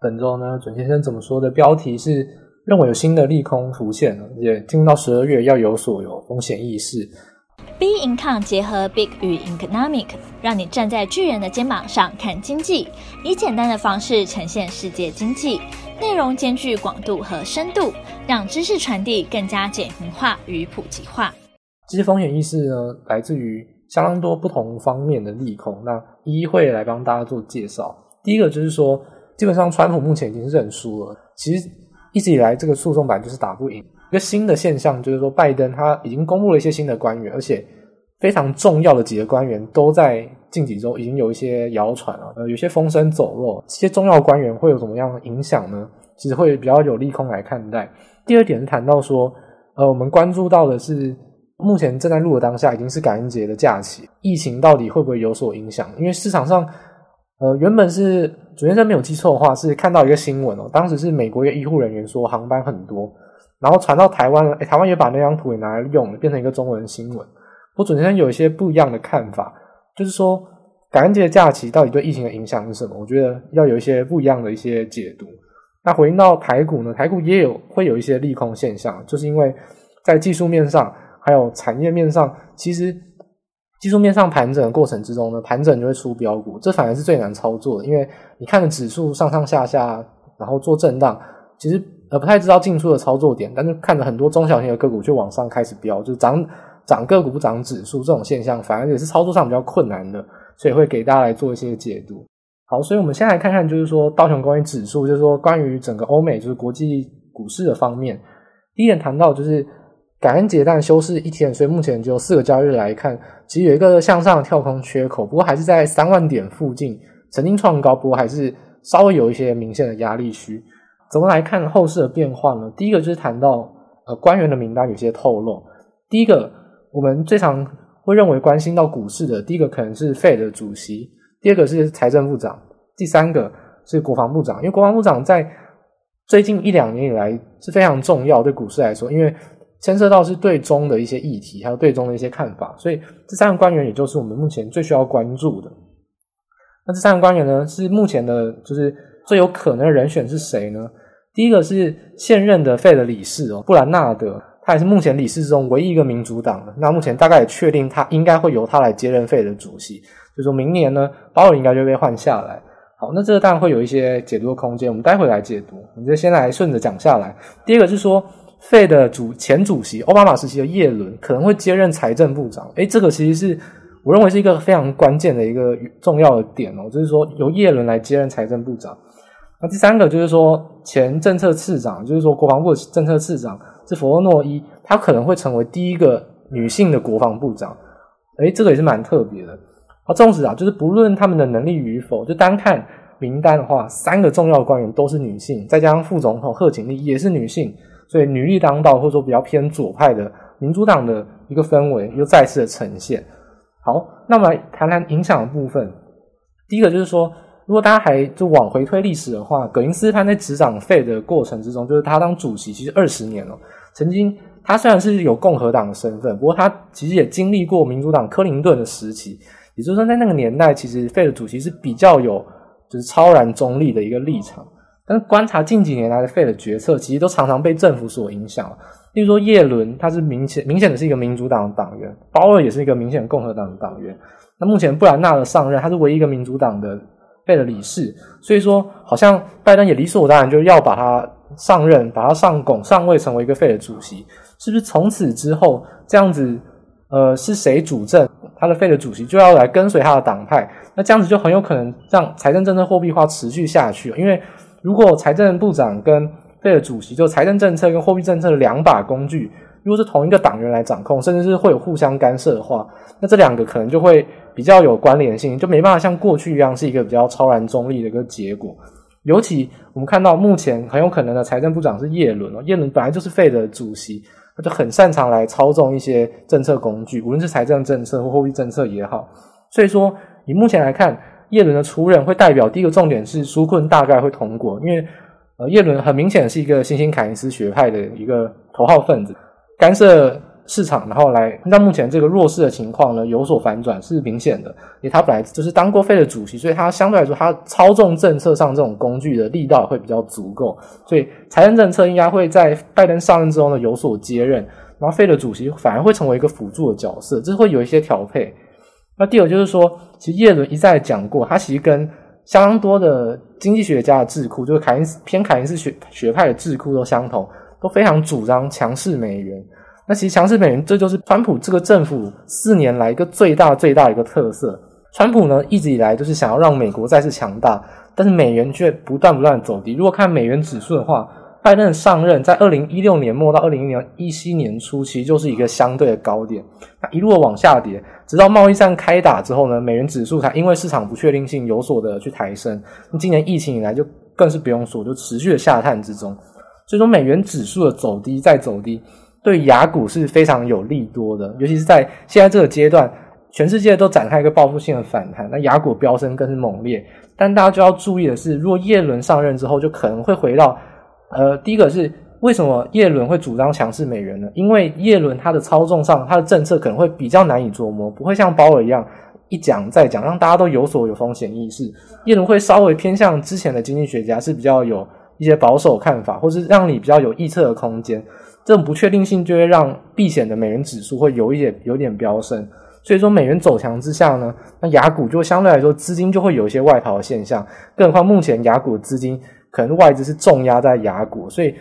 本周呢，准先生怎么说的标题是认为有新的利空浮现了，也进入到十二月要有所有风险意识。B Income 结合 Big 与 Economic，让你站在巨人的肩膀上看经济，以简单的方式呈现世界经济，内容兼具广度和深度，让知识传递更加简明化与普及化。这些风险意识呢，来自于相当多不同方面的利空，那一一会来帮大家做介绍。第一个就是说。基本上，川普目前已经是认输了。其实一直以来，这个诉讼版就是打不赢。一个新的现象就是说，拜登他已经公布了一些新的官员，而且非常重要的几个官员都在近几周已经有一些谣传了，呃，有些风声走漏。这些重要官员会有什么样的影响呢？其实会比较有利空来看待。第二点是谈到说，呃，我们关注到的是，目前正在录的当下已经是感恩节的假期，疫情到底会不会有所影响？因为市场上。呃，原本是主先生没有记错的话，是看到一个新闻哦，当时是美国一个医护人员说航班很多，然后传到台湾，诶，台湾也把那张图也拿来用了，变成一个中文新闻。不过主先生有一些不一样的看法，就是说感恩节假期到底对疫情的影响是什么？我觉得要有一些不一样的一些解读。那回应到台股呢，台股也有会有一些利空现象，就是因为在技术面上还有产业面上，其实。技术面上盘整的过程之中呢，盘整就会出标股，这反而是最难操作的，因为你看着指数上上下下，然后做震荡，其实呃不太知道进出的操作点，但是看着很多中小型的个股就往上开始飙，就是涨涨个股不涨指数这种现象，反而也是操作上比较困难的，所以会给大家来做一些解读。好，所以我们先来看看，就是说道琼工业指数，就是说关于整个欧美就是国际股市的方面，第一点谈到就是。感恩节但休市一天，所以目前就四个交易日来看，其实有一个向上跳空缺口，不过还是在三万点附近曾经创高，不过还是稍微有一些明显的压力区。怎么来看后市的变化呢？第一个就是谈到呃官员的名单有些透露。第一个我们最常会认为关心到股市的，第一个可能是 Fed 的主席，第二个是财政部长，第三个是国防部长。因为国防部长在最近一两年以来是非常重要，对股市来说，因为牵涉到是对中的一些议题，还有对中的一些看法，所以这三个官员也就是我们目前最需要关注的。那这三个官员呢，是目前的，就是最有可能的人选是谁呢？第一个是现任的 Fed 理事哦，布兰纳德，他也是目前理事中唯一一个民主党的。那目前大概也确定他应该会由他来接任费的主席，就说明年呢，鲍尔应该就被换下来。好，那这个当然会有一些解读的空间，我们待会来解读。我们就先来顺着讲下来。第一个是说。费的主前主席奥巴马时期的叶伦可能会接任财政部长，诶，这个其实是我认为是一个非常关键的一个重要的点哦，就是说由叶伦来接任财政部长。那第三个就是说前政策次长，就是说国防部的政策次长是弗洛诺伊，他可能会成为第一个女性的国防部长，诶，这个也是蛮特别的。啊，总之啊，就是不论他们的能力与否，就单看名单的话，三个重要官员都是女性，再加上副总统贺锦丽也是女性。所以女力当道，或者说比较偏左派的民主党的一个氛围又再次的呈现。好，那我们来谈谈影响的部分。第一个就是说，如果大家还就往回推历史的话，葛林斯潘在执掌费的过程之中，就是他当主席其实二十年了。曾经他虽然是有共和党的身份，不过他其实也经历过民主党柯林顿的时期。也就是说，在那个年代，其实费的主席是比较有就是超然中立的一个立场。但观察近几年来的 Fed 的决策，其实都常常被政府所影响。例如说，叶伦他是明显明显的是一个民主党的党员，鲍尔也是一个明显共和党的党员。那目前布兰纳的上任，他是唯一一个民主党的 Fed 的理事，所以说好像拜登也理所当然就要把他上任，把他上拱上位，成为一个 Fed 的主席。是不是从此之后这样子？呃，是谁主政，他的 Fed 的主席就要来跟随他的党派？那这样子就很有可能让财政政策货币化持续下去，因为。如果财政部长跟费的主席，就财政政策跟货币政策的两把工具，如果是同一个党员来掌控，甚至是会有互相干涉的话，那这两个可能就会比较有关联性，就没办法像过去一样是一个比较超然中立的一个结果。尤其我们看到目前很有可能的财政部长是叶伦哦，叶伦本来就是费的主席，他就很擅长来操纵一些政策工具，无论是财政政策或货币政策也好。所以说，以目前来看。叶伦的出任会代表第一个重点是纾困大概会通过，因为呃叶伦很明显是一个新兴凯恩斯学派的一个头号分子，干涉市场，然后来让目前这个弱势的情况呢有所反转，是明显的。因为他本来就是当过费的主席，所以他相对来说，他操纵政策上这种工具的力道会比较足够，所以财政政策应该会在拜登上任之后呢有所接任，然后费的主席反而会成为一个辅助的角色，这会有一些调配。那第二就是说，其实叶伦一再讲过，他其实跟相当多的经济学家的智库，就是凯恩斯偏凯恩斯学学派的智库都相同，都非常主张强势美元。那其实强势美元，这就是川普这个政府四年来一个最大最大的一个特色。川普呢一直以来就是想要让美国再次强大，但是美元却不断不断走低。如果看美元指数的话，拜登上任在二零一六年末到二零一七年初，其实就是一个相对的高点，那一路的往下跌，直到贸易战开打之后呢，美元指数才因为市场不确定性有所的去抬升。今年疫情以来就更是不用说，就持续的下探之中。所以说美元指数的走低再走低，对雅股是非常有利多的，尤其是在现在这个阶段，全世界都展开一个报复性的反弹，那雅股飙升更是猛烈。但大家就要注意的是，如果叶伦上任之后，就可能会回到。呃，第一个是为什么叶伦会主张强势美元呢？因为叶伦他的操纵上，他的政策可能会比较难以琢磨，不会像鲍尔一样一讲再讲，让大家都有所有风险意识。叶伦会稍微偏向之前的经济学家，是比较有一些保守看法，或是让你比较有预测的空间。这种不确定性就会让避险的美元指数会有一点有点飙升。所以说美元走强之下呢，那雅股就相对来说资金就会有一些外逃的现象。更何况目前雅股资金。可能外资是重压在雅股，所以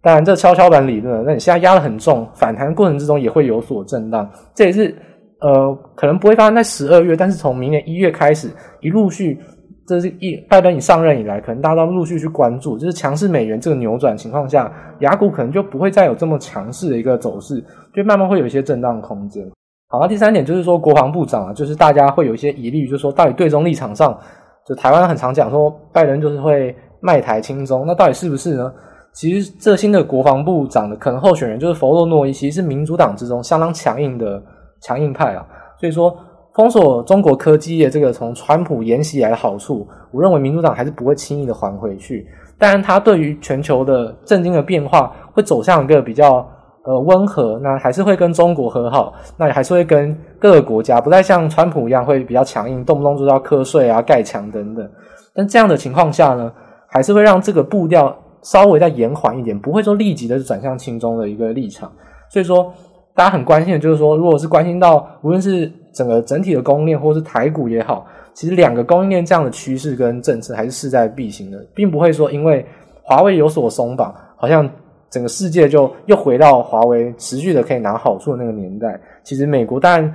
当然这跷跷板理论，那你现在压得很重，反弹过程之中也会有所震荡。这也是呃，可能不会发生在十二月，但是从明年一月开始，一陆续，这是一拜登你上任以来，可能大家都陆续去关注，就是强势美元这个扭转情况下，雅股可能就不会再有这么强势的一个走势，就慢慢会有一些震荡空间。好，那第三点就是说，国防部长啊，就是大家会有一些疑虑，就是说到底对中立场上，就台湾很常讲说，拜登就是会。卖台亲中，那到底是不是呢？其实这新的国防部长的可能候选人就是弗洛诺伊，其实是民主党之中相当强硬的强硬派啊。所以说，封锁中国科技业这个从川普沿袭来的好处，我认为民主党还是不会轻易的还回去。当然，他对于全球的政经的变化会走向一个比较呃温和，那还是会跟中国和好，那还是会跟各个国家，不再像川普一样会比较强硬，动不动就要课税啊、盖墙等等。但这样的情况下呢，还是会让这个步调稍微再延缓一点，不会说立即的转向轻中的一个立场。所以说，大家很关心的就是说，如果是关心到无论是整个整体的供应链，或是台股也好，其实两个供应链这样的趋势跟政策还是势在必行的，并不会说因为华为有所松绑，好像整个世界就又回到华为持续的可以拿好处的那个年代。其实美国当然。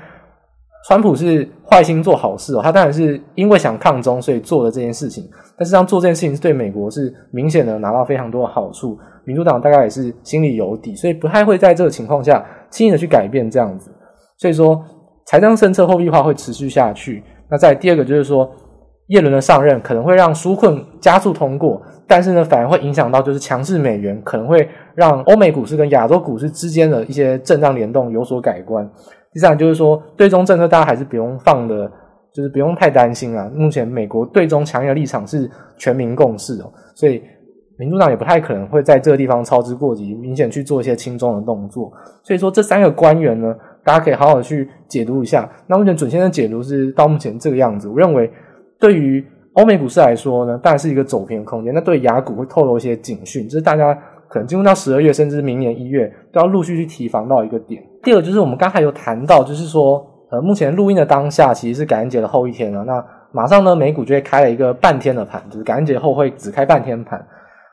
川普是坏心做好事哦，他当然是因为想抗中，所以做了这件事情。但是，这样做这件事情是对美国是明显的拿到非常多的好处。民主党大概也是心里有底，所以不太会在这个情况下轻易的去改变这样子。所以说，财政政策货币化会持续下去。那再第二个就是说，叶伦的上任可能会让纾困加速通过，但是呢，反而会影响到就是强势美元，可能会让欧美股市跟亚洲股市之间的一些震荡联动有所改观。第三就是说，对中政策大家还是不用放的，就是不用太担心啊。目前美国对中强硬的立场是全民共识哦，所以民主党也不太可能会在这个地方操之过急，明显去做一些轻重的动作。所以说，这三个官员呢，大家可以好好去解读一下。那目前准先生解读是到目前这个样子。我认为，对于欧美股市来说呢，当然是一个走平的空间。那对雅股会透露一些警讯，就是大家。可能进入到十二月，甚至明年一月，都要陆续去提防到一个点。第二就是我们刚才有谈到，就是说，呃，目前录音的当下其实是感恩节的后一天了。那马上呢，美股就会开了一个半天的盘，就是感恩节后会只开半天盘。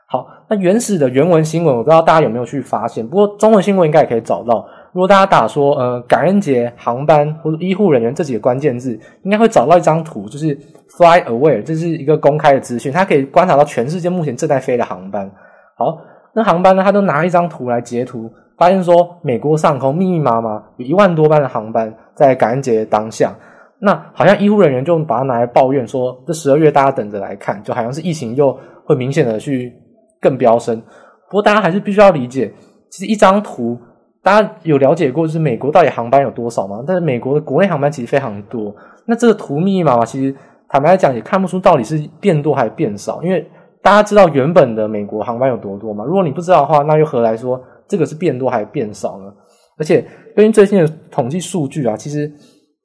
好，那原始的原文新闻，我不知道大家有没有去发现，不过中文新闻应该也可以找到。如果大家打说，呃，感恩节航班或者医护人员这几个关键字，应该会找到一张图，就是 Fly Aware，这是一个公开的资讯，它可以观察到全世界目前正在飞的航班。好。那航班呢？他都拿一张图来截图，发现说美国上空密密麻麻有一万多班的航班在感恩节当下。那好像医护人员就把它拿来抱怨说，这十二月大家等着来看，就好像是疫情又会明显的去更飙升。不过大家还是必须要理解，其实一张图大家有了解过，就是美国到底航班有多少吗？但是美国的国内航班其实非常多。那这个图密密麻麻，其实坦白来讲也看不出到底是变多还是变少，因为。大家知道原本的美国航班有多多吗？如果你不知道的话，那又何来说这个是变多还是变少呢？而且根据最近的统计数据啊，其实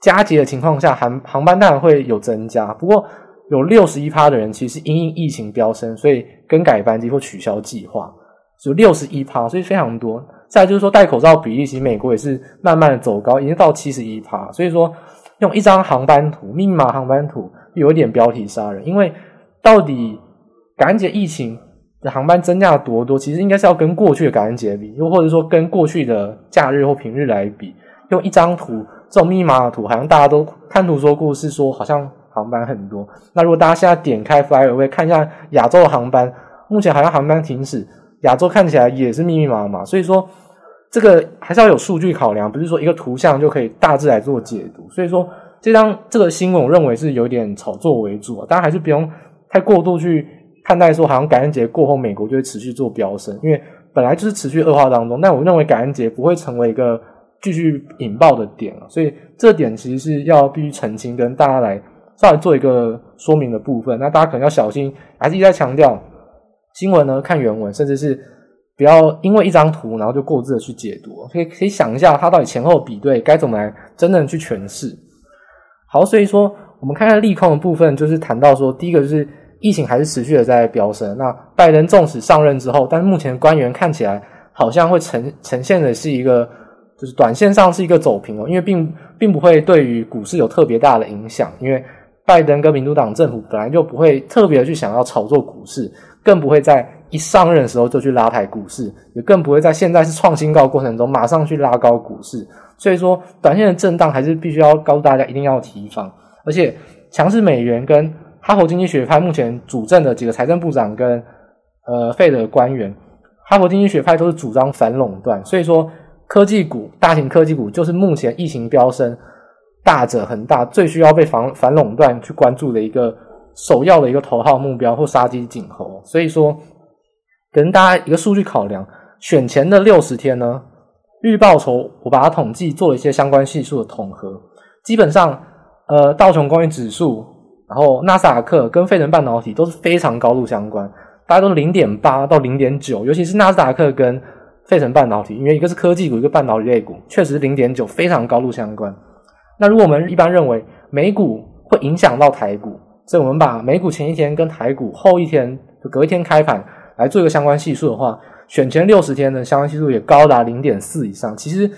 加节的情况下，航航班当然会有增加，不过有六十一趴的人其实因应疫情飙升，所以更改班机或取消计划，就六十一趴，所以非常多。再来就是说戴口罩比例，其实美国也是慢慢的走高，已经到七十一趴，所以说用一张航班图，密码航班图，有一点标题杀人，因为到底感恩节疫情。的航班增加了多多，其实应该是要跟过去的感恩节比，又或者说跟过去的假日或平日来比，用一张图这种密码的图，好像大家都看图说故事，说好像航班很多。那如果大家现在点开 Flyaway 看一下亚洲的航班，目前好像航班停止，亚洲看起来也是密密麻麻。所以说这个还是要有数据考量，不是说一个图像就可以大致来做解读。所以说这张这个新闻我认为是有点炒作为主，大家还是不用太过度去。看待说，好像感恩节过后，美国就会持续做飙升，因为本来就是持续恶化当中。但我认为感恩节不会成为一个继续引爆的点了，所以这点其实是要必须澄清，跟大家来稍微做一个说明的部分。那大家可能要小心，还是一再强调新闻呢，看原文，甚至是不要因为一张图然后就过自的去解读。可以可以想一下，它到底前后比对该怎么来真正去诠释。好，所以说我们看看利空的部分，就是谈到说，第一个就是。疫情还是持续的在飙升。那拜登纵使上任之后，但目前官员看起来好像会呈呈现的是一个，就是短线上是一个走平哦，因为并并不会对于股市有特别大的影响。因为拜登跟民主党政府本来就不会特别去想要炒作股市，更不会在一上任的时候就去拉抬股市，也更不会在现在是创新高过程中马上去拉高股市。所以说，短线的震荡还是必须要告诉大家一定要提防，而且强势美元跟。哈佛经济学派目前主政的几个财政部长跟呃费的官员，哈佛经济学派都是主张反垄断，所以说科技股、大型科技股就是目前疫情飙升大者恒大最需要被反反垄断去关注的一个首要的一个头号目标或杀鸡儆猴。所以说，跟大家一个数据考量，选前的六十天呢，预报酬我把它统计做了一些相关系数的统合，基本上呃道琼工业指数。然后，纳斯达克跟费城半导体都是非常高度相关，大家都零点八到零点九，尤其是纳斯达克跟费城半导体，因为一个是科技股，一个半导体类股，确实零点九，非常高度相关。那如果我们一般认为美股会影响到台股，所以我们把美股前一天跟台股后一天就隔一天开盘来做一个相关系数的话，选前六十天的相关系数也高达零点四以上。其实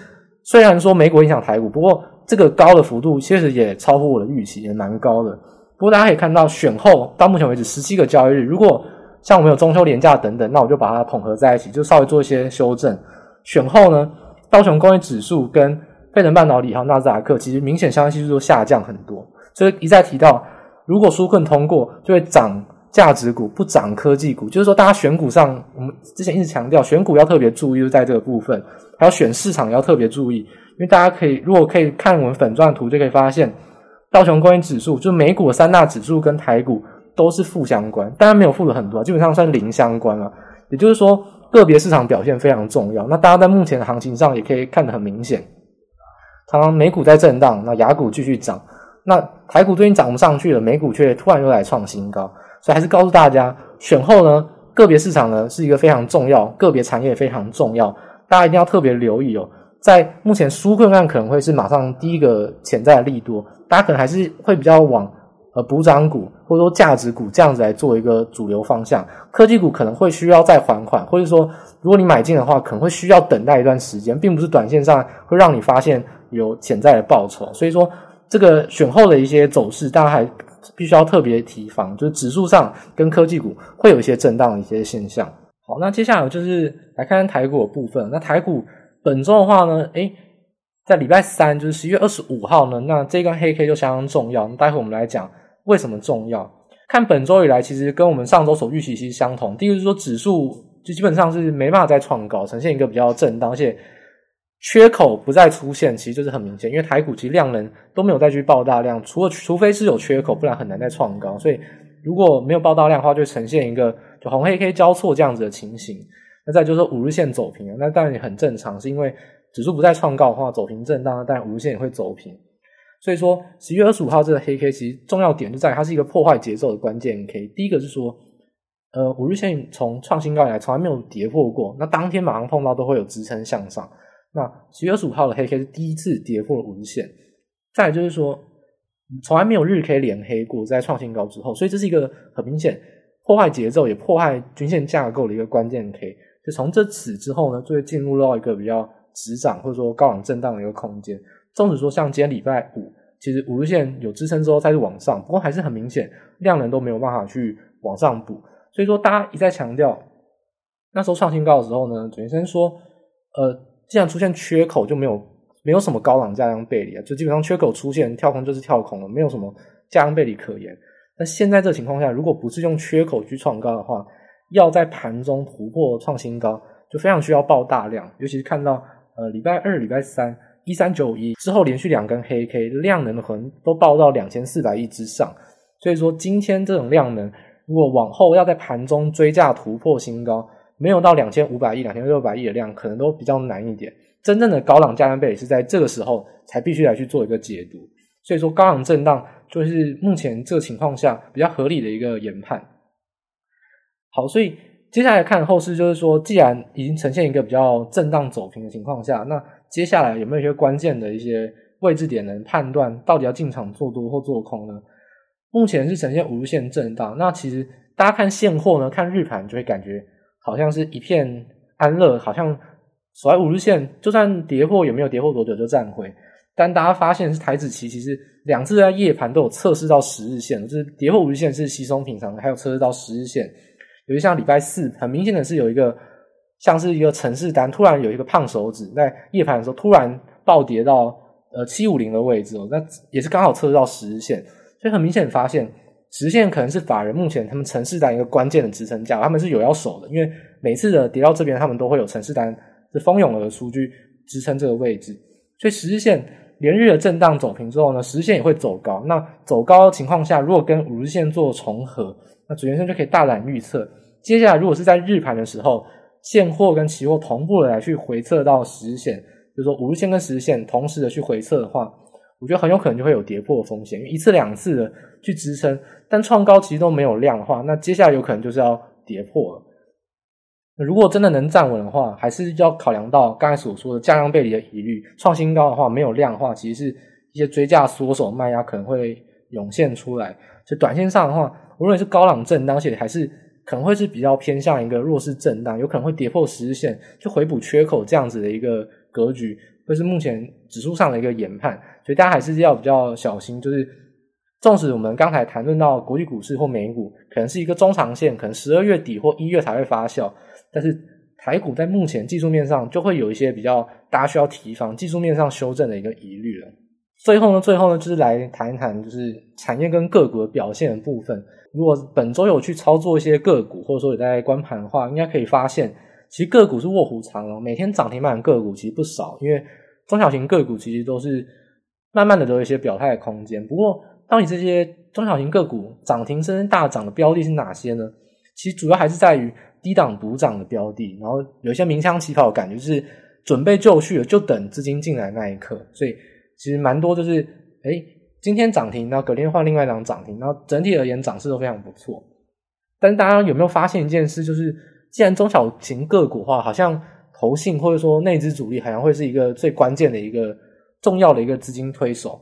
虽然说美股影响台股，不过这个高的幅度确实也超乎我的预期，也蛮高的。不过大家可以看到，选后到目前为止十七个交易日，如果像我们有中秋连假等等，那我就把它统合在一起，就稍微做一些修正。选后呢，道琼工业指数跟费城半导体还有纳斯达克，其实明显相关系数都下降很多。所以一再提到，如果纾困通过，就会涨价值股，不涨科技股。就是说，大家选股上，我们之前一直强调，选股要特别注意，就在这个部分，还有选市场要特别注意，因为大家可以如果可以看我们粉钻图，就可以发现。道琼工业指数，就美股三大指数跟台股都是负相关，当然没有负的很多，基本上算零相关了。也就是说，个别市场表现非常重要。那大家在目前的行情上也可以看得很明显，常常美股在震荡，那雅股继续涨，那台股最近涨不上去了，美股却突然又来创新高。所以还是告诉大家，选后呢，个别市场呢是一个非常重要，个别产业非常重要，大家一定要特别留意哦。在目前纾困案可能会是马上第一个潜在的利多。大家可能还是会比较往呃补涨股或者说价值股这样子来做一个主流方向，科技股可能会需要再还款，或者说如果你买进的话，可能会需要等待一段时间，并不是短线上会让你发现有潜在的报酬。所以说这个选后的一些走势，大家还必须要特别提防，就是指数上跟科技股会有一些震荡的一些现象。好，那接下来就是来看看台股的部分。那台股本周的话呢，诶在礼拜三，就是十一月二十五号呢，那这根黑 K 就相当重要。待会我们来讲为什么重要。看本周以来，其实跟我们上周所预期其实相同。第一个是说，指数就基本上是没办法再创高，呈现一个比较震荡，而且缺口不再出现，其实就是很明显。因为台股其实量能都没有再去爆大量，除了除非是有缺口，不然很难再创高。所以如果没有爆大量的话，就呈现一个就红黑 K 交错这样子的情形。那再就是五日线走平，那当然也很正常，是因为。指数不再创高的话，走平震荡，但五日线也会走平。所以说，十月二十五号这个黑 K 其实重要点就在于它是一个破坏节奏的关键 K。第一个是说，呃，五日线从创新高以来从来没有跌破过，那当天马上碰到都会有支撑向上。那十月二十五号的黑 K 是第一次跌破了五日线，再来就是说从来没有日 K 连黑过，在创新高之后，所以这是一个很明显破坏节奏也破坏均线架构的一个关键 K。就从这此之后呢，就会进入到一个比较止涨或者说高档震荡的一个空间。纵使说像今天礼拜五，其实五日线有支撑之后再去往上，不过还是很明显量能都没有办法去往上补。所以说大家一再强调，那时候创新高的时候呢，准先说，呃。既然出现缺口，就没有没有什么高档价量背离啊，就基本上缺口出现，跳空就是跳空了，没有什么价量背离可言。那现在这个情况下，如果不是用缺口去创高的话，要在盘中突破创新高，就非常需要爆大量。尤其是看到呃礼拜二、礼拜三一三九一之后连续两根黑 K，量能的横都爆到两千四百亿之上。所以说今天这种量能，如果往后要在盘中追价突破新高，没有到两千五百亿、两千六百亿的量，可能都比较难一点。真正的高档价量背是在这个时候才必须来去做一个解读。所以说，高档震荡就是目前这个情况下比较合理的一个研判。好，所以接下来看后市，就是说，既然已经呈现一个比较震荡走平的情况下，那接下来有没有一些关键的一些位置点能判断到底要进场做多或做空呢？目前是呈现五日线震荡。那其实大家看现货呢，看日盘就会感觉。好像是一片安乐，好像守在五日线，就算跌破也没有跌破多久就站回。但大家发现是台子期其实两次在夜盘都有测试到十日线，就是跌破五日线是稀松平常的，还有测试到十日线。尤其像礼拜四，很明显的是有一个像是一个城市单，突然有一个胖手指在夜盘的时候突然暴跌到呃七五零的位置哦，那也是刚好测试到十日线，所以很明显发现。实线可能是法人目前他们城市单一个关键的支撑价，他们是有要守的，因为每次的跌到这边，他们都会有城市单是蜂拥而出去支撑这个位置，所以十日线连日的震荡走平之后呢，十日线也会走高。那走高的情况下，如果跟五日线做重合，那主线生就可以大胆预测，接下来如果是在日盘的时候，现货跟期货同步的来去回测到十日线，就是说五日线跟十日线同时的去回测的话。我觉得很有可能就会有跌破的风险，因为一次两次的去支撑，但创高其实都没有量的话，那接下来有可能就是要跌破了。如果真的能站稳的话，还是要考量到刚才所说的价量背离的疑虑。创新高的话没有量的话，其实是一些追价缩手卖压可能会涌现出来。所以短线上的话，无论是高档震荡，而且还是可能会是比较偏向一个弱势震荡，有可能会跌破十日线去回补缺口这样子的一个格局。会是目前指数上的一个研判，所以大家还是要比较小心。就是，纵使我们刚才谈论到国际股市或美股，可能是一个中长线，可能十二月底或一月才会发酵，但是台股在目前技术面上就会有一些比较大家需要提防技术面上修正的一个疑虑了。最后呢，最后呢，就是来谈一谈就是产业跟个股的表现的部分。如果本周有去操作一些个股，或者说有在观盘的话，应该可以发现。其实个股是卧虎藏龙，每天涨停板的个股其实不少，因为中小型个股其实都是慢慢的都有一些表态的空间。不过，到底这些中小型个股涨停甚至大涨的标的是哪些呢？其实主要还是在于低档补涨的标的，然后有一些鸣枪起跑的感觉，就是准备就绪了，就等资金进来那一刻。所以其实蛮多就是，诶，今天涨停，然后隔天换另外一档涨停，然后整体而言涨势都非常不错。但是大家有没有发现一件事，就是？既然中小型个股的话，好像投信或者说内资主力好像会是一个最关键的一个重要的一个资金推手。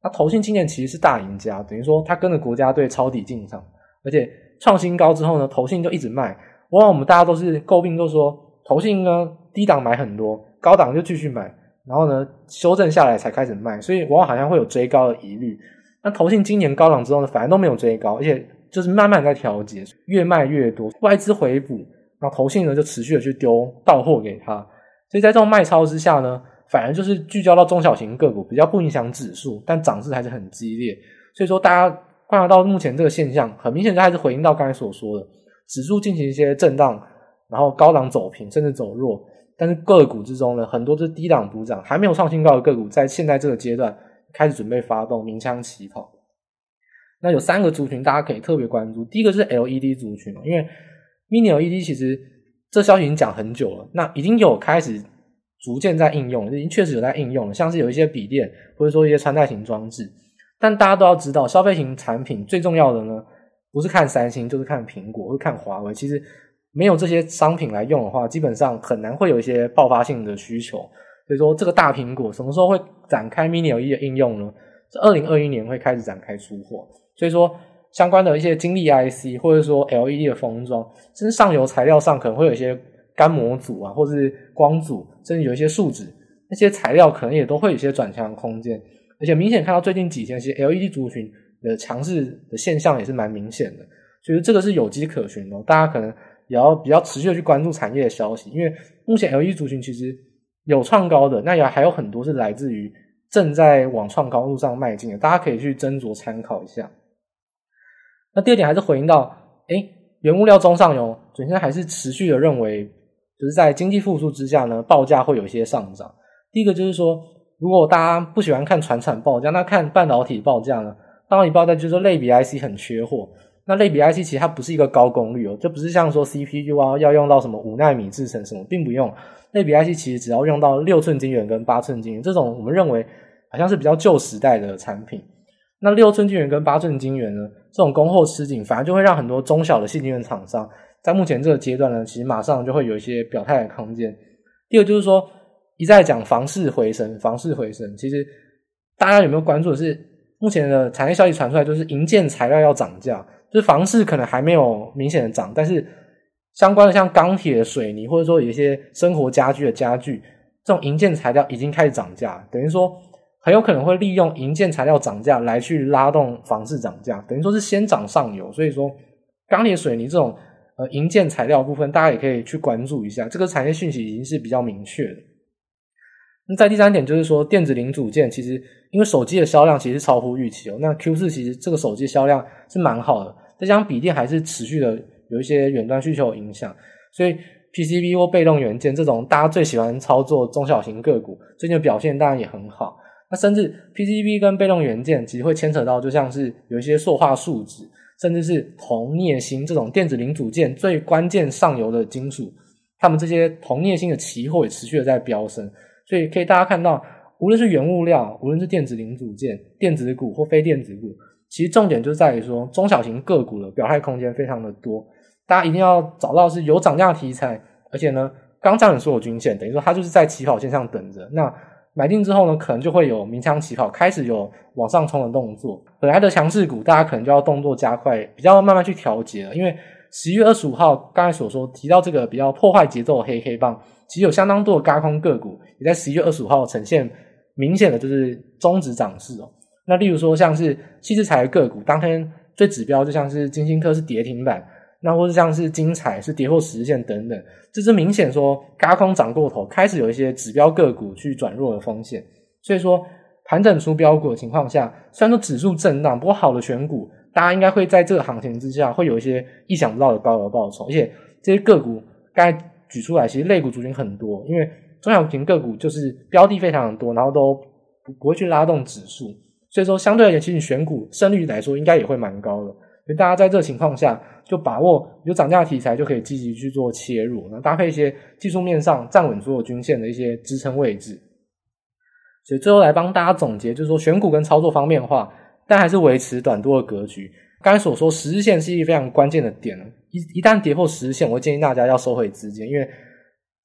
那投信今年其实是大赢家，等于说他跟着国家队抄底进场，而且创新高之后呢，投信就一直卖。往往我们大家都是诟病，都说投信呢低档买很多，高档就继续买，然后呢修正下来才开始卖，所以往往好像会有追高的疑虑。那投信今年高档之后呢，反而都没有追高，而且就是慢慢在调节，越卖越多，外资回补。那投信呢，就持续的去丢到货给他，所以在这种卖超之下呢，反而就是聚焦到中小型个股，比较不影响指数，但涨势还是很激烈。所以说，大家观察到目前这个现象，很明显就还是回应到刚才所说的，指数进行一些震荡，然后高档走平，甚至走弱，但是个股之中呢，很多是低档补涨，还没有创新高的个股，在现在这个阶段开始准备发动鸣枪起跑。那有三个族群大家可以特别关注，第一个是 LED 族群，因为 Mini LED 其实这消息已经讲很久了，那已经有开始逐渐在应用，已经确实有在应用了，像是有一些笔电或者说一些穿戴型装置。但大家都要知道，消费型产品最重要的呢，不是看三星，就是看苹果，或看华为。其实没有这些商品来用的话，基本上很难会有一些爆发性的需求。所以说这个大苹果什么时候会展开 Mini LED 的应用呢？是二零二一年会开始展开出货。所以说相关的一些晶粒 IC，或者说 LED 的封装，甚至上游材料上可能会有一些干模组啊，或者是光组，甚至有一些树脂，那些材料可能也都会有一些转强空间。而且明显看到最近几天，其实 LED 族群的强势的现象也是蛮明显的，所以这个是有机可循的。大家可能也要比较持续的去关注产业的消息，因为目前 LED 族群其实有创高的，那也还有很多是来自于正在往创高路上迈进的，大家可以去斟酌参考一下。那第二点还是回应到，哎，原物料中上游，准先还是持续的认为，就是在经济复苏之下呢，报价会有一些上涨。第一个就是说，如果大家不喜欢看传产报价，那看半导体报价呢？半导体报价就是说类比 IC 很缺货，那类比 IC 其实它不是一个高功率哦，就不是像说 CPU 啊要用到什么五纳米制程什么，并不用。类比 IC 其实只要用到六寸晶圆跟八寸晶圆，这种我们认为好像是比较旧时代的产品。那六寸晶圆跟八寸晶圆呢，这种供后吃紧，反而就会让很多中小的矽晶圆厂商在目前这个阶段呢，其实马上就会有一些表态的空间。第二就是说，一再讲房市回升，房市回升，其实大家有没有关注的是，目前的产业消息传出来，就是银建材料要涨价，就是房市可能还没有明显的涨，但是相关的像钢铁、水泥，或者说有一些生活家居的家具，这种营建材料已经开始涨价，等于说。很有可能会利用营建材料涨价来去拉动房市涨价，等于说是先涨上游。所以说，钢铁、水泥这种呃营建材料部分，大家也可以去关注一下。这个产业讯息已经是比较明确的。那在第三点就是说，电子零组件其实因为手机的销量其实超乎预期哦。那 Q 四其实这个手机销量是蛮好的，再加上笔电还是持续的有一些远端需求影响，所以 PCB 或被动元件这种大家最喜欢操作中小型个股，最近的表现当然也很好。那甚至 PCB 跟被动元件其实会牵扯到，就像是有一些塑化树脂，甚至是铜、镍、锌这种电子零组件最关键上游的金属，它们这些铜、镍、锌的期货也持续的在飙升。所以可以大家看到，无论是原物料，无论是电子零组件、电子股或非电子股，其实重点就在于说中小型个股的表态空间非常的多。大家一定要找到是有涨价题材，而且呢，刚站稳所有均线，等于说它就是在起跑线上等着。那买进之后呢，可能就会有鸣枪起跑，开始有往上冲的动作。本来的强势股，大家可能就要动作加快，比较慢慢去调节了。因为十一月二十五号刚才所说提到这个比较破坏节奏的黑黑棒，其实有相当多的轧空个股也在十一月二十五号呈现明显的就是终止涨势哦。那例如说像是矽智财的个股，当天最指标就像是金星科是跌停板。那或是像是精彩是跌破十日线等等，这是明显说轧空涨过头，开始有一些指标个股去转弱的风险。所以说盘整出标股的情况下，虽然说指数震荡，不过好的选股，大家应该会在这个行情之下会有一些意想不到的高额报酬。而且这些个股刚才举出来，其实类股族群很多，因为中小型个股就是标的非常的多，然后都不会去拉动指数，所以说相对而言，其实选股胜率来说应该也会蛮高的。所以大家在这情况下，就把握有涨价题材，就可以积极去做切入，那搭配一些技术面上站稳所有均线的一些支撑位置。所以最后来帮大家总结，就是说选股跟操作方面的话，但还是维持短多的格局。刚才所说，十日线是一个非常关键的点，一一旦跌破十日线，我会建议大家要收回资金，因为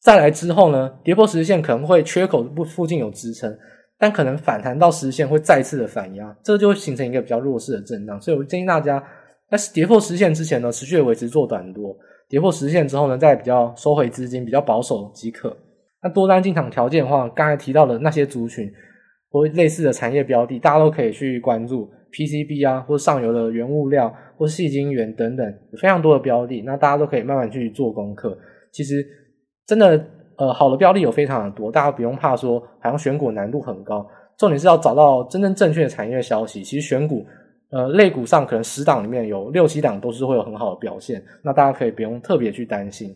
再来之后呢，跌破十日线可能会缺口附近有支撑，但可能反弹到实线会再次的反压，这就会形成一个比较弱势的震荡。所以我建议大家。在跌破实线之前呢，持续的维持做短多；跌破实线之后呢，再比较收回资金，比较保守即可。那多单进场条件的话，刚才提到的那些族群或类似的产业标的，大家都可以去关注 PCB 啊，或上游的原物料，或矽晶圆等等，非常多的标的。那大家都可以慢慢去做功课。其实真的，呃，好的标的有非常的多，大家不用怕说好像选股难度很高。重点是要找到真正正确的产业消息。其实选股。呃，类股上可能十档里面有六七档都是会有很好的表现，那大家可以不用特别去担心。